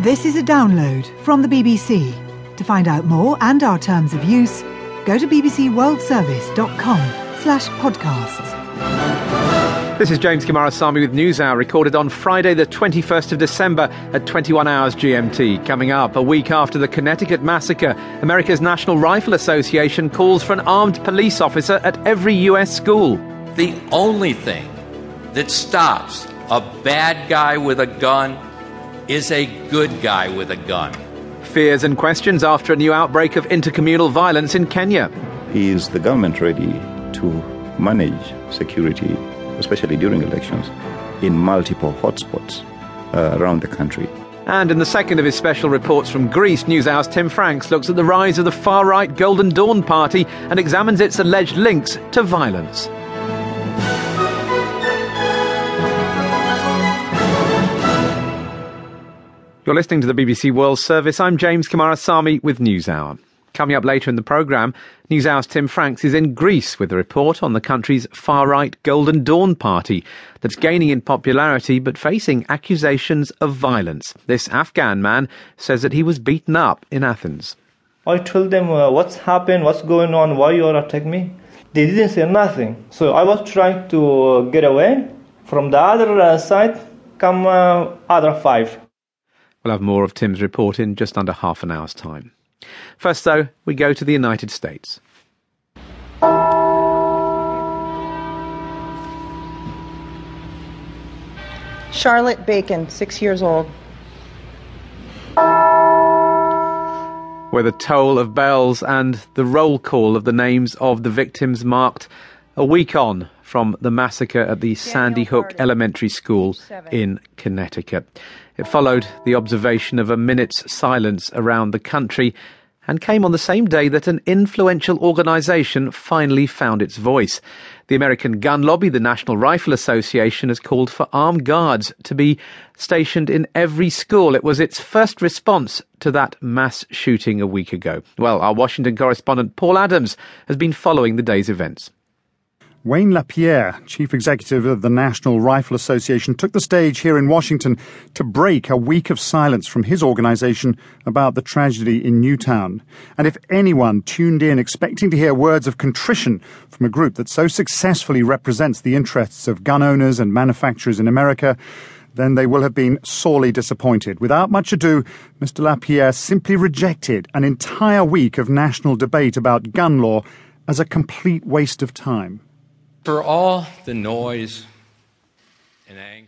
This is a download from the BBC. To find out more and our terms of use, go to bbcworldservice.com slash podcasts. This is James Coomarasamy with NewsHour, recorded on Friday, the 21st of December at 21 hours GMT. Coming up, a week after the Connecticut massacre, America's National Rifle Association calls for an armed police officer at every U.S. school. The only thing that stops a bad guy with a gun is a good guy with a gun. Fears and questions after a new outbreak of intercommunal violence in Kenya. Is the government ready to manage security, especially during elections, in multiple hotspots uh, around the country? And in the second of his special reports from Greece, NewsHour's Tim Franks looks at the rise of the far right Golden Dawn Party and examines its alleged links to violence. You're listening to the BBC World Service. I'm James Coomarasamy with NewsHour. Coming up later in the programme, NewsHour's Tim Franks is in Greece with a report on the country's far-right Golden Dawn Party that's gaining in popularity but facing accusations of violence. This Afghan man says that he was beaten up in Athens. I told them uh, what's happened, what's going on, why you are attacking me. They didn't say nothing. So I was trying to uh, get away. From the other uh, side come uh, other five. We'll have more of Tim's report in just under half an hour's time. First, though, we go to the United States. Charlotte Bacon, six years old. Where the toll of bells and the roll call of the names of the victims marked a week on from the massacre at the Sandy Hook Elementary School in Connecticut. It followed the observation of a minute's silence around the country and came on the same day that an influential organisation finally found its voice. The American gun lobby, the National Rifle Association, has called for armed guards to be stationed in every school. It was its first response to that mass shooting a week ago. Well, our Washington correspondent Paul Adams has been following the day's events. Wayne LaPierre, chief executive of the National Rifle Association, took the stage here in Washington to break a week of silence from his organization about the tragedy in Newtown. And if anyone tuned in expecting to hear words of contrition from a group that so successfully represents the interests of gun owners and manufacturers in America, then they will have been sorely disappointed. Without much ado, Mr. LaPierre simply rejected an entire week of national debate about gun law as a complete waste of time for all the noise and anger.